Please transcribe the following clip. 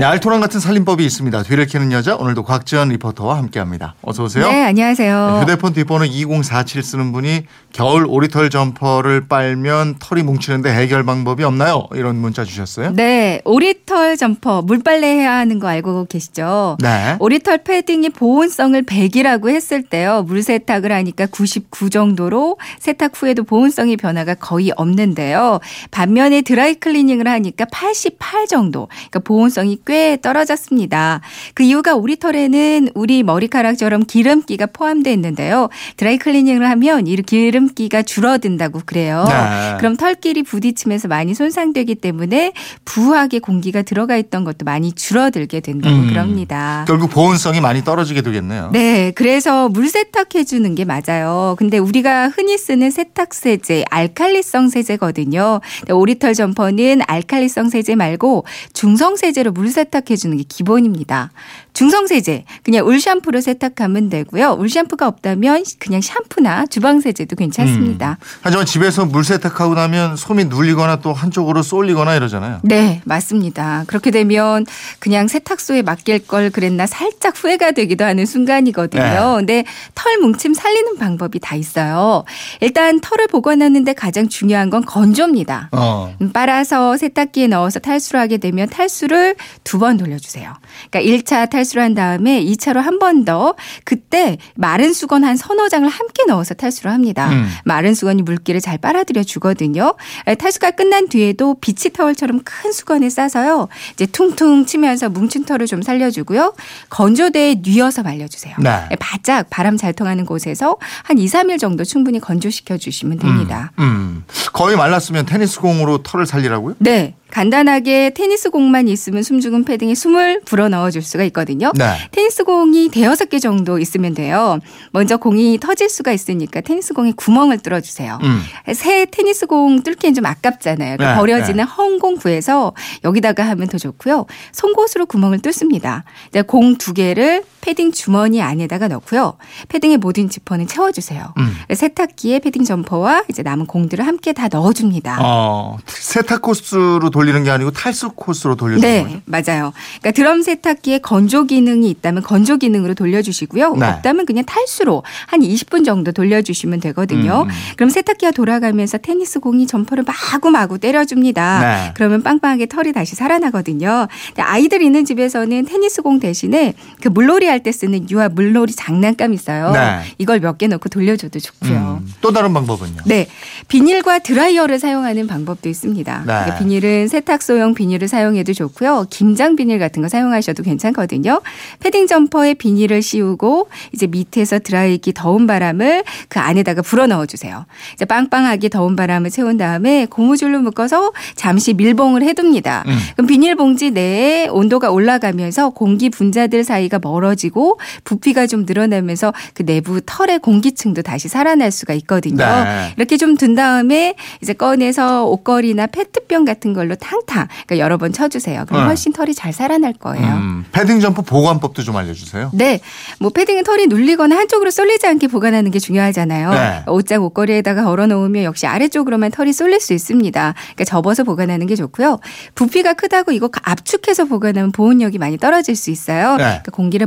네, 알토란 같은 살림법이 있습니다. 뒤를 캐는 여자 오늘도 곽지연 리포터와 함께합니다. 어서 오세요. 네, 안녕하세요. 네, 휴대폰 뒷번호 2047 쓰는 분이 겨울 오리털 점퍼를 빨면 털이 뭉치는데 해결 방법이 없나요? 이런 문자 주셨어요. 네, 오리털 점퍼 물빨래 해야 하는 거 알고 계시죠? 네. 오리털 패딩이 보온성을 100이라고 했을 때요. 물 세탁을 하니까 99 정도로 세탁 후에도 보온성의 변화가 거의 없는데요. 반면에 드라이 클리닝을 하니까 88 정도. 그러니까 보온성이 꽤 떨어졌습니다. 그 이유가 오리털에는 우리 머리카락처럼 기름기가 포함되어 있는데요. 드라이 클리닝을 하면 이 기름기가 줄어든다고 그래요. 네. 그럼 털끼리 부딪히면서 많이 손상되기 때문에 부하게 공기가 들어가 있던 것도 많이 줄어들게 된다고 음. 그럽니다. 결국 보온성이 많이 떨어지게 되겠네요. 네, 그래서 물 세탁해 주는 게 맞아요. 근데 우리가 흔히 쓰는 세탁 세제 알칼리성 세제거든요. 오리털 점퍼는 알칼리성 세제 말고 중성 세제로 물 세탁 해 주는 게 기본입니다. 중성 세제 그냥 울 샴푸로 세탁하면 되고요. 울 샴푸가 없다면 그냥 샴푸나 주방 세제도 괜찮습니다. 하지만 집에서 물 세탁하고 나면 솜이 눌리거나 또 한쪽으로 쏠리거나 이러잖아요. 네, 맞습니다. 그렇게 되면 그냥 세탁소에 맡길 걸 그랬나 살짝 후회가 되기도 하는 순간이거든요. 네. 근데 털 뭉침 살리는 방법이 다 있어요. 일단 털을 보관하는데 가장 중요한 건 건조입니다. 어. 음, 빨아서 세탁기에 넣어서 탈수를 하게 되면 탈수를 두 번 돌려주세요. 그러니까 1차 탈수를 한 다음에 2차로 한 번 더 그때 마른 수건 한 서너 장을 함께 넣어서 탈수를 합니다. 음. 마른 수건이 물기를 잘 빨아들여 주거든요. 에, 탈수가 끝난 뒤에도 비치 타월처럼 큰 수건에 싸서요. 이제 퉁퉁 치면서 뭉친 털을 좀 살려주고요. 건조대에 뉘어서 말려주세요. 네. 에, 바짝 바람 잘 통하는 곳에서 한 2, 3일 정도 충분히 건조시켜 주시면 됩니다. 음. 거의 말랐으면 테니스 공으로 털을 살리라고요? 네. 간단하게 테니스 공만 있으면 숨죽은 패딩에 숨을 불어 넣어줄 수가 있거든요. 네. 테니스 공이 대여섯 개 정도 있으면 돼요. 먼저 공이 터질 수가 있으니까 테니스 공에 구멍을 뚫어주세요. 음. 새 테니스 공 뚫기엔 좀 아깝잖아요. 그러니까 네, 버려지는 허운 공 구해서 여기다가 하면 더 좋고요. 송곳으로 구멍을 뚫습니다. 공 두 개를 패딩 주머니 안에다가 넣고요. 패딩의 모든 지퍼는 채워주세요. 음. 세탁기에 패딩 점퍼와 이제 남은 공들을 함께 다 넣어줍니다. 어, 세탁 코스로 돌리는 게 아니고 탈수 코스로 돌려주는 네, 거죠. 맞아요. 그러니까 드럼 세탁기에 건조 기능이 있다면 건조 기능으로 돌려주시고요. 네. 없다면 그냥 탈수로 한 20분 정도 돌려주시면 되거든요. 음. 그럼 세탁기가 돌아가면서 테니스 공이 점퍼를 마구마구 때려줍니다. 네. 그러면 빵빵하게 털이 다시 살아나거든요. 아이들 있는 집에서는 테니스 공 대신에 그 물놀이 할 때 쓰는 유아 물놀이 장난감 있어요. 네. 이걸 몇 개 넣고 돌려줘도 좋고요. 음. 또 다른 방법은요? 네. 비닐과 드라이어를 사용하는 방법도 있습니다. 네. 그러니까 비닐은 세탁소용 비닐을 사용해도 좋고요. 김장 비닐 같은 거 사용하셔도 괜찮거든요. 패딩 점퍼에 비닐을 씌우고 이제 밑에서 드라이기 더운 바람을 그 안에다가 불어 넣어 주세요. 이제 빵빵하게 더운 바람을 채운 다음에 고무줄로 묶어서 잠시 밀봉을 해둡니다. 음. 그럼 비닐봉지 내에 온도가 올라가면서 공기 분자들 사이가 멀어지고 부피가 좀 늘어나면서 그 내부 털의 공기층도 다시 살아날 수가 있거든요. 네. 이렇게 좀 둔 다음에 이제 꺼내서 옷걸이나 페트병 같은 걸로 탕탕 그러니까 여러 번 쳐주세요. 그럼 네. 훨씬 털이 잘 살아날 거예요. 음, 패딩 점퍼 보관법도 좀 알려주세요. 네. 뭐 패딩은 털이 눌리거나 한쪽으로 쏠리지 않게 보관하는 게 중요하잖아요. 네. 옷장 옷걸이에다가 걸어 놓으면 역시 아래쪽으로만 털이 쏠릴 수 있습니다. 그러니까 접어서 보관하는 게 좋고요. 부피가 크다고 이거 압축해서 보관하면 보온력이 많이 떨어질 수 있어요. 네. 그러니까 공기를